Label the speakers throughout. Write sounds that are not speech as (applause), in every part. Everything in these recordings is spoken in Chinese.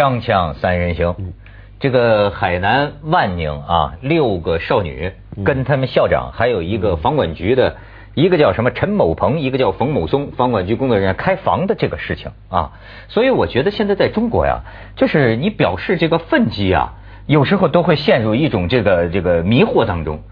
Speaker 1: 锵锵三人行，这个海南万宁啊，六个少女跟他们校长还有一个房管局的，一个叫什么陈某鹏，一个叫冯某松，房管局工作人员开房的这个事情啊，所以我觉得现在在中国呀，就是你表示这个愤激啊，有时候都会陷入一种这个这个迷惑当中。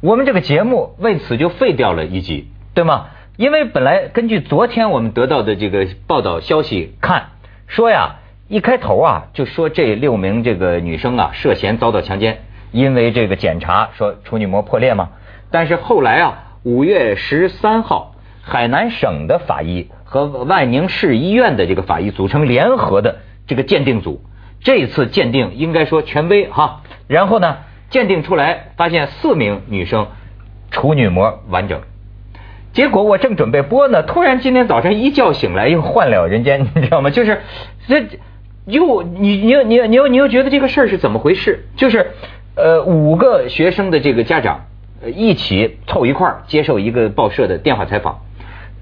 Speaker 1: 我们这个节目为此就废掉了一集，对吗？因为本来根据昨天我们得到的这个报道消息看，说呀，一开头啊就说这六名这个女生啊涉嫌遭到强奸，因为这个检查说处女膜破裂嘛。但是后来啊，五月十三号，海南省的法医和万宁市医院的这个法医组成联合的这个鉴定组，这次鉴定应该说权威哈。然后呢？鉴定出来，发现四名女生处女膜完整。结果我正准备播呢，突然今天早上一觉醒来又换了人间，(laughs) 你知道吗？就是这又你你你你又你又觉得这个事儿是怎么回事？就是呃五个学生的这个家长一起凑一块儿接受一个报社的电话采访，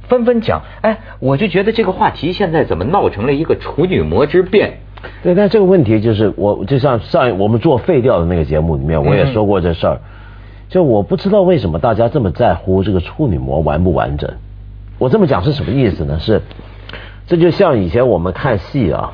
Speaker 1: 纷纷讲，哎，我就觉得这个话题现在怎么闹成了一个处女膜之变？
Speaker 2: 对，但这个问题就是，我就像上我们做废掉的那个节目里面，我也说过这事儿。就我不知道为什么大家这么在乎这个处女膜完不完整。我这么讲是什么意思呢？是，这就像以前我们看戏啊，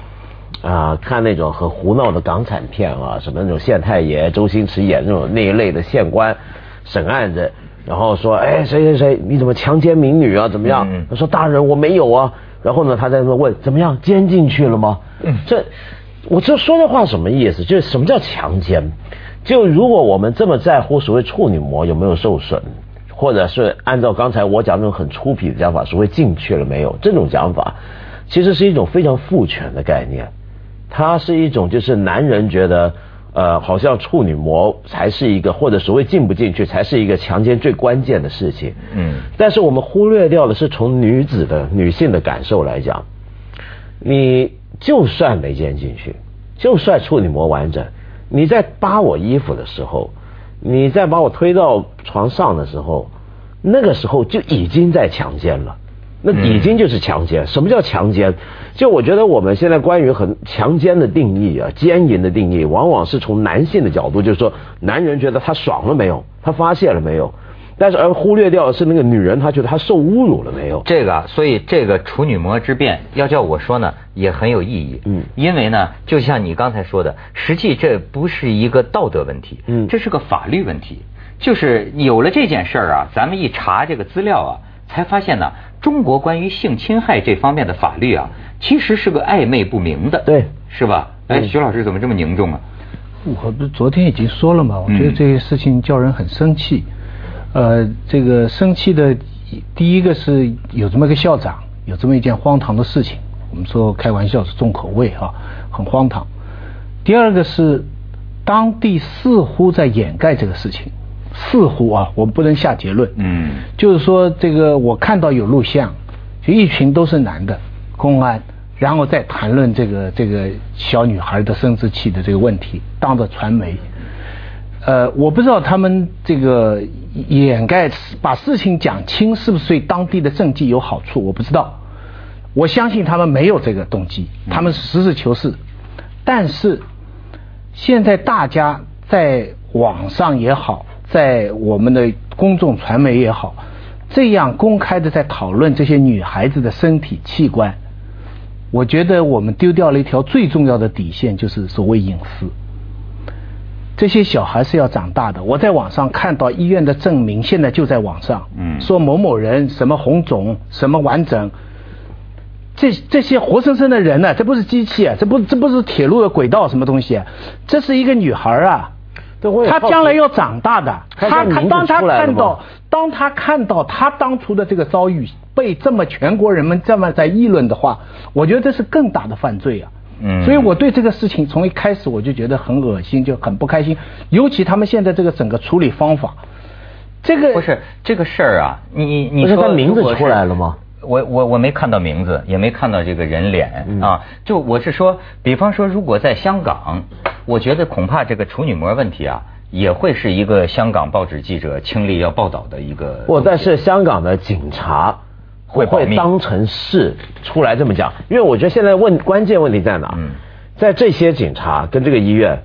Speaker 2: 啊，看那种很胡闹的港产片啊，什么那种县太爷、周星驰演那种那一类的县官审案子，然后说，哎，谁谁谁，你怎么强奸民女啊？怎么样？他说大人我没有啊。然后呢，他在那问怎么样，监进去了吗？这。我这说这话什么意思？就是什么叫强奸？就如果我们这么在乎所谓处女膜有没有受损，或者是按照刚才我讲那种很粗鄙的讲法，所谓进去了没有？这种讲法其实是一种非常父权的概念，它是一种就是男人觉得呃好像处女膜才是一个，或者所谓进不进去才是一个强奸最关键的事情。嗯。但是我们忽略掉的是从女子的女性的感受来讲，你。就算没进进去，就算处女膜完整，你在扒我衣服的时候，你在把我推到床上的时候，那个时候就已经在强奸了，那已经就是强奸。什么叫强奸？就我觉得我们现在关于很强奸的定义啊，奸淫的定义，往往是从男性的角度，就是说男人觉得他爽了没有，他发泄了没有。但是而忽略掉的是那个女人，她觉得她受侮辱了没有？
Speaker 1: 这个，所以这个处女膜之变，要叫我说呢，也很有意义。嗯，因为呢，就像你刚才说的，实际这不是一个道德问题，嗯，这是个法律问题。就是有了这件事儿啊，咱们一查这个资料啊，才发现呢，中国关于性侵害这方面的法律啊，其实是个暧昧不明的，
Speaker 2: 对，
Speaker 1: 是吧？哎，徐老师怎么这么凝重啊？
Speaker 3: 我昨天已经说了嘛？我觉得这些事情叫人很生气。呃，这个生气的第一个是有这么个校长，有这么一件荒唐的事情。我们说开玩笑是重口味啊，很荒唐。第二个是当地似乎在掩盖这个事情，似乎啊，我们不能下结论。嗯，就是说这个我看到有录像，就一群都是男的公安，然后再谈论这个这个小女孩的生殖器的这个问题，当着传媒。呃，我不知道他们这个掩盖把事情讲清是不是对当地的政绩有好处，我不知道。我相信他们没有这个动机，他们实事求是。但是现在大家在网上也好，在我们的公众传媒也好，这样公开的在讨论这些女孩子的身体器官，我觉得我们丢掉了一条最重要的底线，就是所谓隐私。这些小孩是要长大的。我在网上看到医院的证明，现在就在网上，嗯，说某某人什么红肿，什么完整，这这些活生生的人呢？这不是机器啊，这不这不是铁路的轨道什么东西？这是一个女孩啊，她将来要长大的。他他当他看到，当他看到他当初的这个遭遇被这么全国人们这么在议论的话，我觉得这是更大的犯罪啊。嗯，所以我对这个事情从一开始我就觉得很恶心，就很不开心。尤其他们现在这个整个处理方法，
Speaker 1: 这个不是这个事儿啊，你你说
Speaker 2: 他名字出来了吗？
Speaker 1: 我我我没看到名字，也没看到这个人脸啊。就我是说，比方说，如果在香港，我觉得恐怕这个处女膜问题啊，也会是一个香港报纸记者倾力要报道的一个。
Speaker 2: 不，但是香港的警察。会会当成是出来这么讲，因为我觉得现在问关键问题在哪？嗯，在这些警察跟这个医院。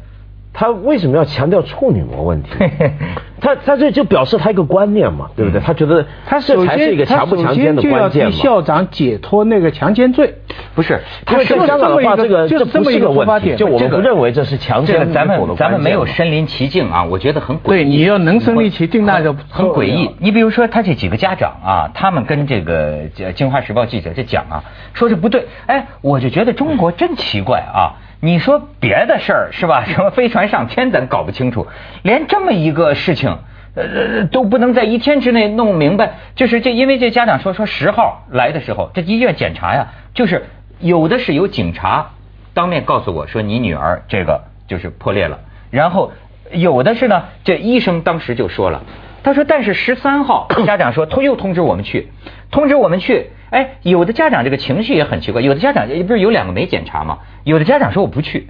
Speaker 2: 他为什么要强调处女膜问题？(laughs) 他他这就表示他一个观念嘛，对不对？他觉得
Speaker 3: 他
Speaker 2: 这才是一个强不强奸的关键
Speaker 3: 嘛。校长解脱那个强奸罪，
Speaker 1: 不是？
Speaker 2: 他为在香港的话，这个
Speaker 3: 就
Speaker 2: 这么一个问题，就我们不认为这是强奸。
Speaker 1: 咱们咱们没有身临其境啊，我觉得很诡异。
Speaker 3: 对，你要能身临其境，那就
Speaker 1: 很诡异。你比如说他这几个家长啊，他们跟这个《京华时报》记者这讲啊，说这不对。哎，我就觉得中国真奇怪啊。你说别的事儿是吧？什么飞船上天咱搞不清楚，连这么一个事情，呃，都不能在一天之内弄明白。就是这，因为这家长说说十号来的时候，这医院检查呀，就是有的是有警察当面告诉我说你女儿这个就是破裂了，然后有的是呢，这医生当时就说了，他说但是十三号家长说通又通知我们去，通知我们去。哎，有的家长这个情绪也很奇怪，有的家长不是有两个没检查吗？有的家长说我不去。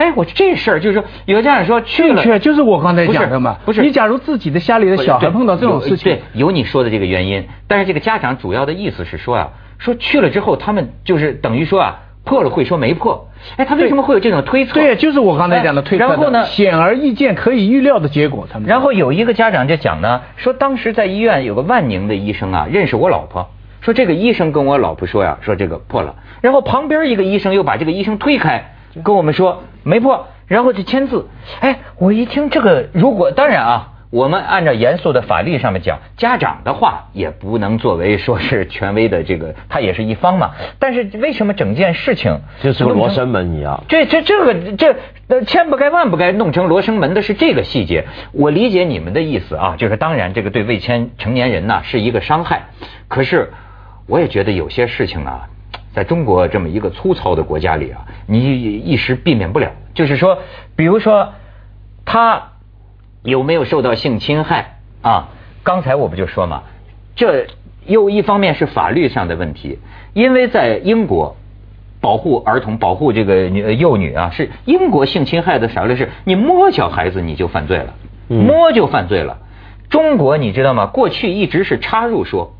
Speaker 1: 哎，我这事儿就是说，有的家长说去了，
Speaker 3: 就是我刚才讲的嘛。不是，你假如自己的家里的小孩碰到这种事情，
Speaker 1: 对，有你说的这个原因。但是这个家长主要的意思是说啊，说去了之后他们就是等于说啊破了会说没破。哎，他为什么会有这种推测？
Speaker 3: 对，就是我刚才讲的推测。然后呢，显而易见可以预料的结果，他们。
Speaker 1: 然后有一个家长就讲呢，说当时在医院有个万宁的医生啊，认识我老婆。说这个医生跟我老婆说呀，说这个破了，然后旁边一个医生又把这个医生推开，跟我们说没破，然后就签字。哎，我一听这个，如果当然啊，我们按照严肃的法律上面讲，家长的话也不能作为说是权威的这个，他也是一方嘛。但是为什么整件事情
Speaker 2: 就是个罗生门一样？
Speaker 1: 这这这个这千不该万不该弄成罗生门的是这个细节。我理解你们的意思啊，就是当然这个对未签成年人呢是一个伤害，可是。我也觉得有些事情啊，在中国这么一个粗糙的国家里啊，你一时避免不了。就是说，比如说他有没有受到性侵害啊？刚才我不就说嘛，这又一方面是法律上的问题，因为在英国保护儿童、保护这个女幼女啊，是英国性侵害的法律是，你摸小孩子你就犯罪了，摸就犯罪了。中国你知道吗？过去一直是插入说。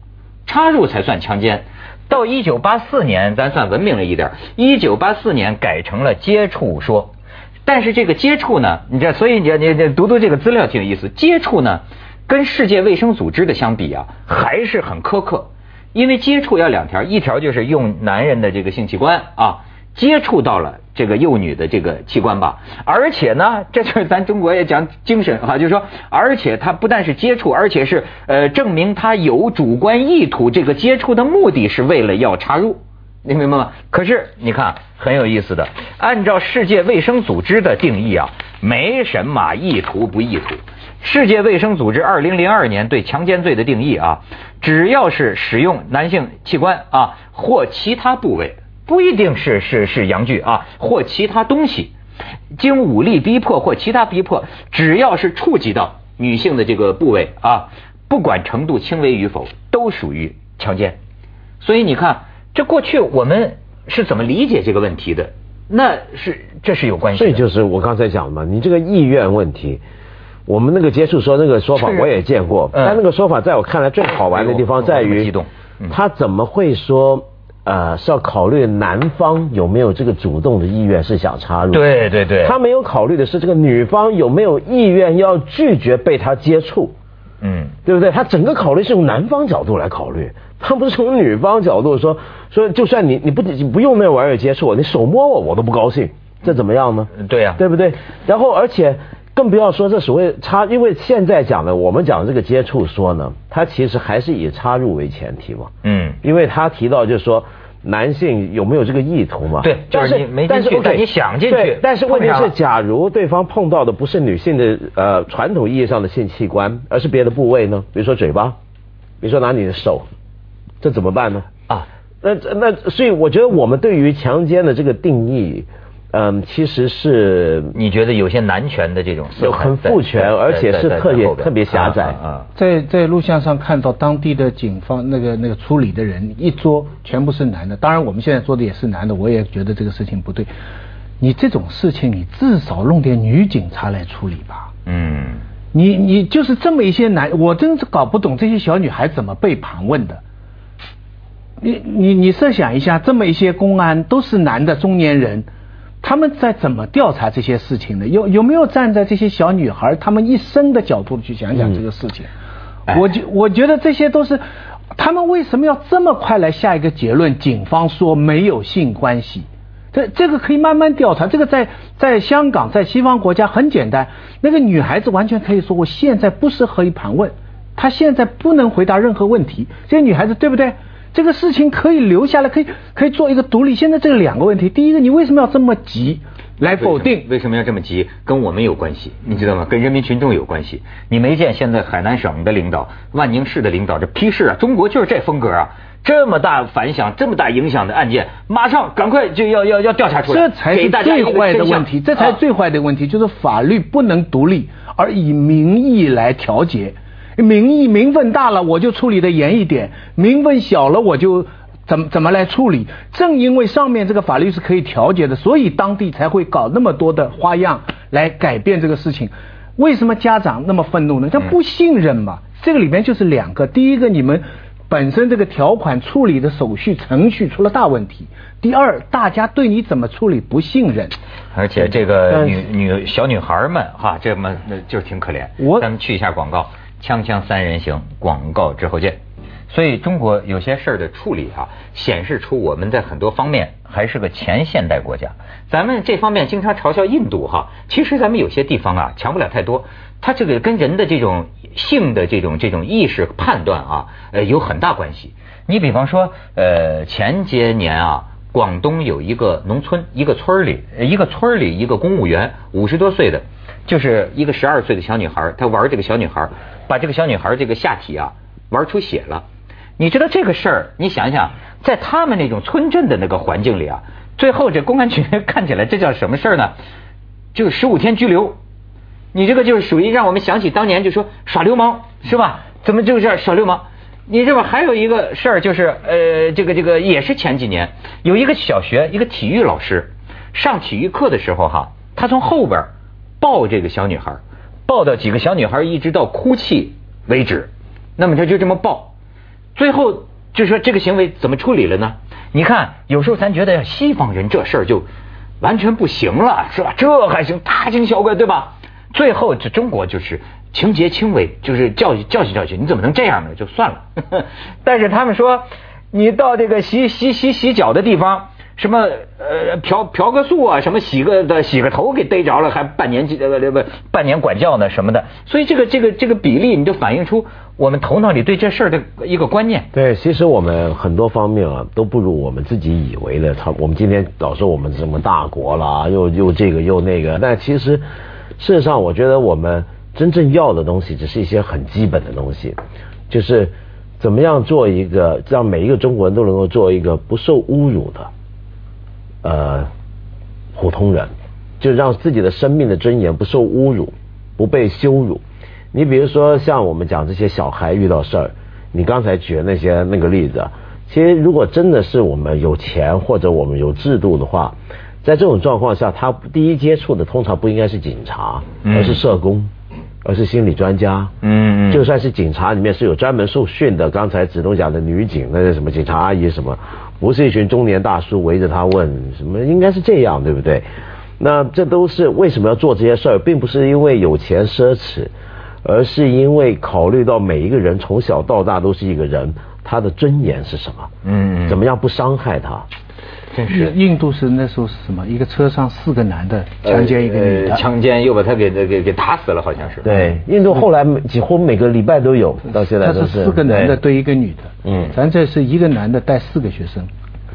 Speaker 1: 插入才算强奸，到一九八四年咱算文明了一点，一九八四年改成了接触说，但是这个接触呢，你这所以你你你读读这个资料挺有意思，接触呢跟世界卫生组织的相比啊还是很苛刻，因为接触要两条，一条就是用男人的这个性器官啊。接触到了这个幼女的这个器官吧，而且呢，(laughs) 这就是咱中国也讲精神哈，就是说，而且他不但是接触，而且是呃证明他有主观意图，这个接触的目的是为了要插入，你明白吗？可是你看很有意思的，按照世界卫生组织的定义啊，没什么意图不意图。世界卫生组织二零零二年对强奸罪的定义啊，只要是使用男性器官啊或其他部位。不一定是是是阳具啊，或其他东西，经武力逼迫或其他逼迫，只要是触及到女性的这个部位啊，不管程度轻微与否，都属于强奸。所以你看，这过去我们是怎么理解这个问题的？那是这是有关系。
Speaker 2: 这就是我刚才讲的嘛，你这个意愿问题，我们那个接触说那个说法我也见过，但那个说法在我看来最好玩的地方在于，他怎么会说？呃，是要考虑男方有没有这个主动的意愿，是想插入。
Speaker 1: 对对对。
Speaker 2: 他没有考虑的是这个女方有没有意愿要拒绝被他接触。嗯，对不对？他整个考虑是从男方角度来考虑，(laughs) 他不是从女方角度说说，就算你你不你不用那玩意儿接触我，你手摸我我都不高兴，这怎么样呢？
Speaker 1: 对呀，
Speaker 2: 对不对？然后而且更不要说这所谓插，因为现在讲的我们讲这个接触说呢，它其实还是以插入为前提嘛。嗯，因为他提到就是说。男性有没有这个意图嘛？
Speaker 1: 对，就是你没进去，但你想进去。
Speaker 2: 但是问题是，假如对方碰到的不是女性的呃传统意义上的性器官，而是别的部位呢？比如说嘴巴，比如说拿你的手，这怎么办呢？啊，那那所以我觉得我们对于强奸的这个定义。嗯，其实是
Speaker 1: 你觉得有些男权的这种
Speaker 2: 有很父权，而且是特别特别狭窄啊。
Speaker 3: 在在录像上看到当地的警方那个那个处理的人一桌全部是男的，当然我们现在做的也是男的，我也觉得这个事情不对。你这种事情，你至少弄点女警察来处理吧。嗯，你你就是这么一些男，我真是搞不懂这些小女孩怎么被盘问的。你你你设想一下，这么一些公安都是男的中年人。他们在怎么调查这些事情呢？有有没有站在这些小女孩她们一生的角度去想想这个事情？我觉我觉得这些都是他们为什么要这么快来下一个结论？警方说没有性关系，这这个可以慢慢调查。这个在在香港，在西方国家很简单，那个女孩子完全可以说我现在不适合于盘问，她现在不能回答任何问题。这些女孩子对不对？这个事情可以留下来，可以可以做一个独立。现在这两个问题，第一个，你为什么要这么急来否定？
Speaker 1: 为什么要这么急？跟我们有关系，你知道吗？跟人民群众有关系。你没见现在海南省的领导、万宁市的领导这批示啊？中国就是这风格啊！这么大反响、这么大影响的案件，马上赶快就要要要调查出
Speaker 3: 来，这才是最坏的问题。这才是最坏的问题，就是法律不能独立，而以民意来调节。民意民愤大了，我就处理的严一点；名分小了，我就怎么怎么来处理。正因为上面这个法律是可以调节的，所以当地才会搞那么多的花样来改变这个事情。为什么家长那么愤怒呢？他不信任嘛。这个里面就是两个：第一个，你们本身这个条款处理的手续程序出了大问题；第二，大家对你怎么处理不信任。
Speaker 1: 而且这个女女小女孩们哈，这么就挺可怜。我咱们去一下广告。锵锵三人行，广告之后见。所以中国有些事儿的处理啊，显示出我们在很多方面还是个前现代国家。咱们这方面经常嘲笑印度哈，其实咱们有些地方啊强不了太多。它这个跟人的这种性的这种这种意识判断啊，呃有很大关系。你比方说，呃前些年啊，广东有一个农村一个村里一个村里一个公务员五十多岁的，就是一个十二岁的小女孩，她玩这个小女孩。把这个小女孩这个下体啊玩出血了，你知道这个事儿？你想想，在他们那种村镇的那个环境里啊，最后这公安局看起来这叫什么事儿呢？就十五天拘留。你这个就是属于让我们想起当年就说耍流氓是吧？怎么就是耍流氓？你这边还有一个事儿，就是呃，这个这个也是前几年有一个小学一个体育老师上体育课的时候哈，他从后边抱这个小女孩。抱到几个小女孩，一直到哭泣为止。那么他就这么抱，最后就说这个行为怎么处理了呢？你看，有时候咱觉得西方人这事儿就完全不行了，是吧？这还行，大惊小怪，对吧？最后这中国就是情节轻微，就是教训教训教训，你怎么能这样呢？就算了。(laughs) 但是他们说，你到这个洗洗洗洗脚的地方。什么呃嫖嫖个宿啊，什么洗个的洗个头给逮着了，还半年呃不半年管教呢什么的，所以这个这个这个比例，你就反映出我们头脑里对这事儿的一个观念。
Speaker 2: 对，其实我们很多方面啊，都不如我们自己以为的。他我们今天老说我们什么大国了，又又这个又那个，但其实事实上，我觉得我们真正要的东西，只是一些很基本的东西，就是怎么样做一个让每一个中国人都能够做一个不受侮辱的。呃，普通人就让自己的生命的尊严不受侮辱，不被羞辱。你比如说，像我们讲这些小孩遇到事儿，你刚才举的那些那个例子，其实如果真的是我们有钱或者我们有制度的话，在这种状况下，他第一接触的通常不应该是警察，而是社工，而是心理专家。嗯，就算是警察里面是有专门受训的，刚才子东讲的女警，那是什么警察阿姨什么。不是一群中年大叔围着他问什么，应该是这样，对不对？那这都是为什么要做这些事儿，并不是因为有钱奢侈，而是因为考虑到每一个人从小到大都是一个人，他的尊严是什么？嗯，怎么样不伤害他？
Speaker 3: 真是印度是那时候是什么？一个车上四个男的强奸一个女的，
Speaker 1: 强奸又把他给给给打死了，好像是。
Speaker 2: 对，印度后来几乎每个礼拜都有，到现在都
Speaker 3: 是。四个男的对一个女的，嗯，咱这是一个男的带四个学生，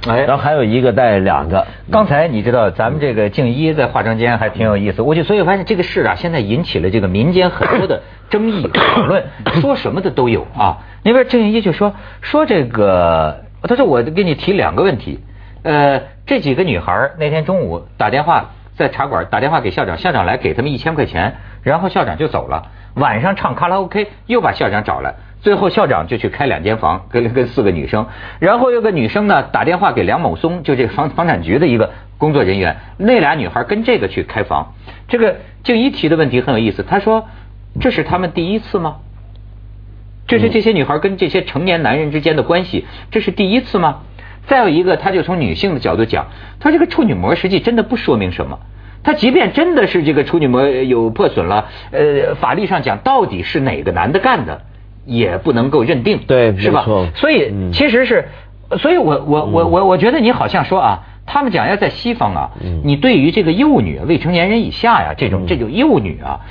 Speaker 2: 哎，然后还有一个带两个。
Speaker 1: 刚才你知道咱们这个静一在化妆间还挺有意思，我就所以发现这个事啊，现在引起了这个民间很多的争议讨论，说什么的都有啊。那边静一就说说这个，他说我给你提两个问题。呃，这几个女孩那天中午打电话在茶馆打电话给校长，校长来给他们一千块钱，然后校长就走了。晚上唱卡拉 OK 又把校长找来，最后校长就去开两间房，跟跟四个女生，然后有个女生呢打电话给梁某松，就这房房产局的一个工作人员，那俩女孩跟这个去开房。这个静怡提的问题很有意思，她说这是他们第一次吗？这是这些女孩跟这些成年男人之间的关系，这是第一次吗？再有一个，他就从女性的角度讲，他这个处女膜实际真的不说明什么。他即便真的是这个处女膜有破损了，呃，法律上讲到底是哪个男的干的，也不能够认定，
Speaker 2: 对，
Speaker 1: 是吧？所以其实是，所以我我我我我觉得你好像说啊，他们讲要在西方啊，你对于这个幼女、未成年人以下呀，这种这种幼女啊，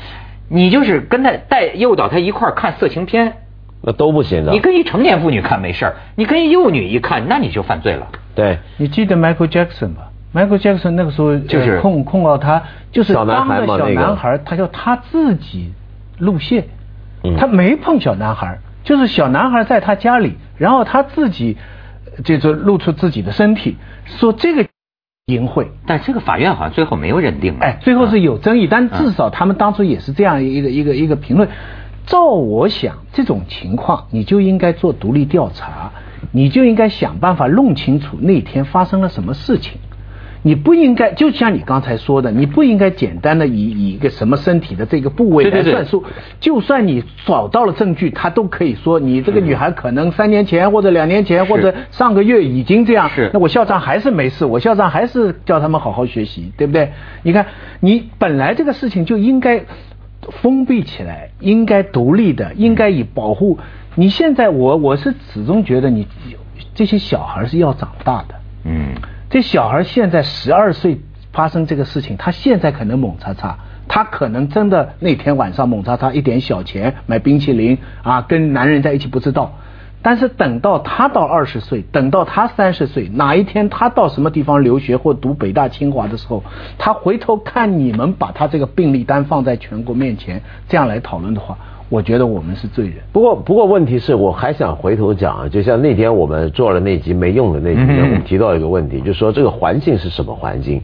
Speaker 1: 你就是跟他带诱导他一块看色情片，
Speaker 2: 那都不行的。
Speaker 1: 你跟一成年妇女看没事儿，你跟幼女一看，那你就犯罪了。
Speaker 2: 对，
Speaker 3: 你记得 Michael Jackson 吧？Michael Jackson 那个时候
Speaker 1: 就是。
Speaker 3: 控控告他，就是当
Speaker 2: 个
Speaker 3: 小男孩，他叫他自己露馅，他没碰小男孩，就是小男孩在他家里，然后他自己就是露出自己的身体，说这个淫秽，
Speaker 1: 但这个法院好像最后没有认定。
Speaker 3: 哎，最后是有争议，但至少他们当初也是这样一个一个一个评论。照我想，这种情况你就应该做独立调查，你就应该想办法弄清楚那天发生了什么事情。你不应该，就像你刚才说的，你不应该简单的以以一个什么身体的这个部位来算数。就算你找到了证据，他都可以说你这个女孩可能三年前或者两年前或者上个月已经这样。
Speaker 1: 是。
Speaker 3: 那我校长还是没事，我校长还是叫他们好好学习，对不对？你看，你本来这个事情就应该封闭起来，应该独立的，应该以保护。你现在，我我是始终觉得你这些小孩是要长大的。嗯。这小孩现在十二岁发生这个事情，他现在可能猛叉叉，他可能真的那天晚上猛叉叉一点小钱买冰淇淋啊，跟男人在一起不知道。但是等到他到二十岁，等到他三十岁，哪一天他到什么地方留学或读北大清华的时候，他回头看你们把他这个病历单放在全国面前，这样来讨论的话。我觉得我们是罪人。
Speaker 2: 不过，不过问题是我还想回头讲啊，就像那天我们做了那集没用的那集，我们提到一个问题，就是说这个环境是什么环境？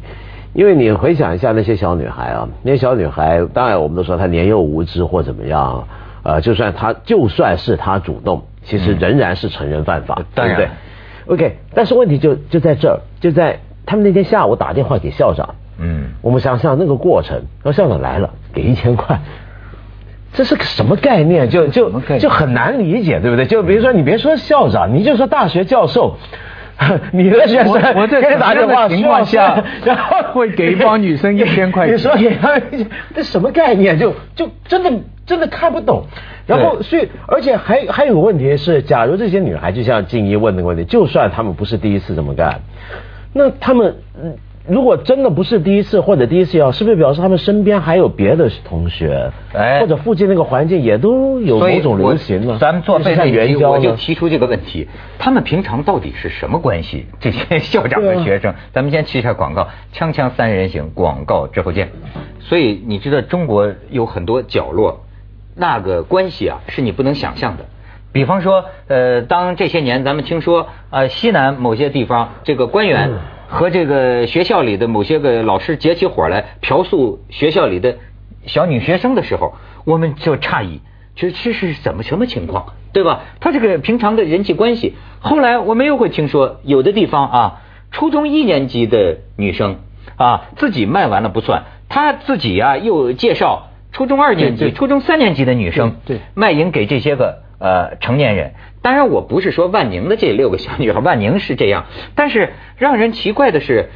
Speaker 2: 因为你回想一下那些小女孩啊，那些小女孩，当然我们都说她年幼无知或怎么样，呃，就算她就算是她主动，其实仍然是成人犯法，对不对？OK，但是问题就就在这儿，就在他们那天下午打电话给校长，嗯，我们想想那个过程，说校长来了，给一千块。这是个什么概念？就就就很难理解，对不对？就比如说，你别说校长，你就说大学教授，(laughs) 你的学生
Speaker 3: 我在
Speaker 2: 打电话
Speaker 3: 情况下，(laughs) 然后 (laughs) 会给一帮女生一千块钱。
Speaker 2: 你说给他们，这什么概念？就就真的真的看不懂。然后，所以而且还还有个问题是，假如这些女孩就像静怡问的问题，就算她们不是第一次这么干，那她们嗯。如果真的不是第一次或者第一次要，是不是表示他们身边还有别的同学，哎或者附近那个环境也都有某种流行呢？
Speaker 1: 咱们做背景，我就提出这个问题：他们平常到底是什么关系？这些校长和学生，咱们先去一下广告，锵锵三人行，广告之后见。所以你知道中国有很多角落，那个关系啊，是你不能想象的。比方说，呃，当这些年咱们听说，呃，西南某些地方这个官员。和这个学校里的某些个老师结起伙来嫖宿学校里的小女学生的时候，我们就诧异，这这是怎么什么情况，对吧？他这个平常的人际关系，后来我们又会听说，有的地方啊，初中一年级的女生啊，自己卖完了不算，她自己啊又介绍初中二年级、初中三年级的女生，
Speaker 3: 对，
Speaker 1: 卖淫给这些个呃成年人。当然，我不是说万宁的这六个小女孩，万宁是这样。但是让人奇怪的是，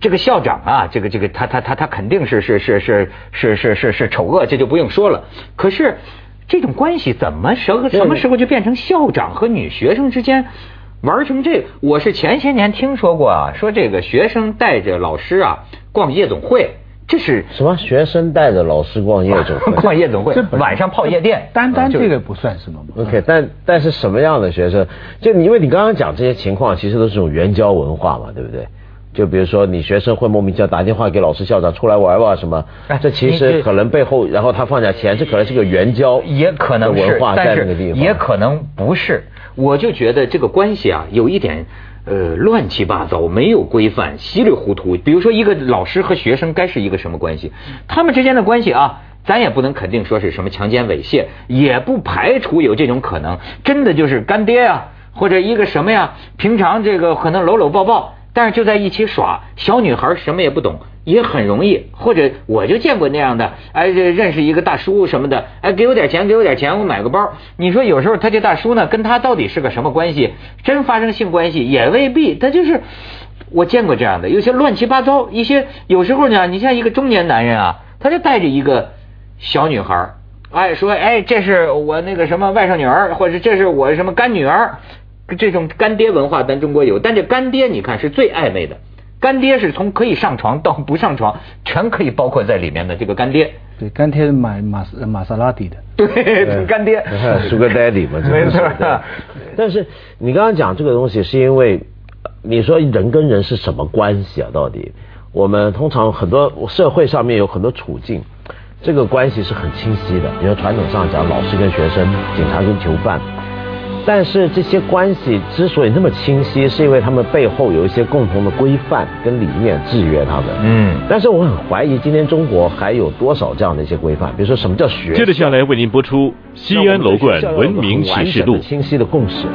Speaker 1: 这个校长啊，这个这个他他他他肯定是是是是是是是是丑恶，这就不用说了。可是这种关系怎么什什么时候就变成校长和女学生之间玩成这？我是前些年听说过啊，说这个学生带着老师啊逛夜总会。这是
Speaker 2: 什么？学生带着老师逛夜总会，(laughs)
Speaker 1: 逛夜总会，晚上泡夜店，
Speaker 3: 单单这个不算什么。
Speaker 2: OK，但但是什么样的学生？就因为你刚刚讲这些情况，其实都是种援交文化嘛，对不对？就比如说你学生会莫名其妙打电话给老师校长出来玩玩什么，这其实可能背后，然后他放下钱，这可能是个援交，
Speaker 1: 也可能
Speaker 2: 文化在那个地方，
Speaker 1: 也可能不是。我就觉得这个关系啊，有一点。呃，乱七八糟，没有规范，稀里糊涂。比如说，一个老师和学生该是一个什么关系？他们之间的关系啊，咱也不能肯定说是什么强奸猥亵，也不排除有这种可能。真的就是干爹啊，或者一个什么呀？平常这个可能搂搂抱抱，但是就在一起耍。小女孩什么也不懂，也很容易，或者我就见过那样的，哎，认识一个大叔什么的，哎，给我点钱，给我点钱，我买个包。你说有时候他这大叔呢，跟他到底是个什么关系？真发生性关系也未必，他就是我见过这样的，有些乱七八糟，一些有时候呢，你像一个中年男人啊，他就带着一个小女孩，哎，说哎，这是我那个什么外甥女儿，或者这是我什么干女儿，这种干爹文化咱中国有，但这干爹你看是最暧昧的。干爹是从可以上床到不上床，全可以包括在里面的这个干爹。
Speaker 3: 对，干爹买玛玛莎拉蒂的。
Speaker 1: 对，干爹。
Speaker 2: Sugar Daddy 嘛，
Speaker 1: 没错。
Speaker 2: 但是你刚刚讲这个东西，是因为你说人跟人是什么关系啊？到底我们通常很多社会上面有很多处境，这个关系是很清晰的。比如传统上讲，老师跟学生，警察跟囚犯。但是这些关系之所以那么清晰，是因为他们背后有一些共同的规范跟理念制约他们。嗯。但是我很怀疑，今天中国还有多少这样的一些规范？比如说什么叫学？
Speaker 4: 接着下来为您播出《西安楼冠文明启示录》。
Speaker 2: 清晰的共识。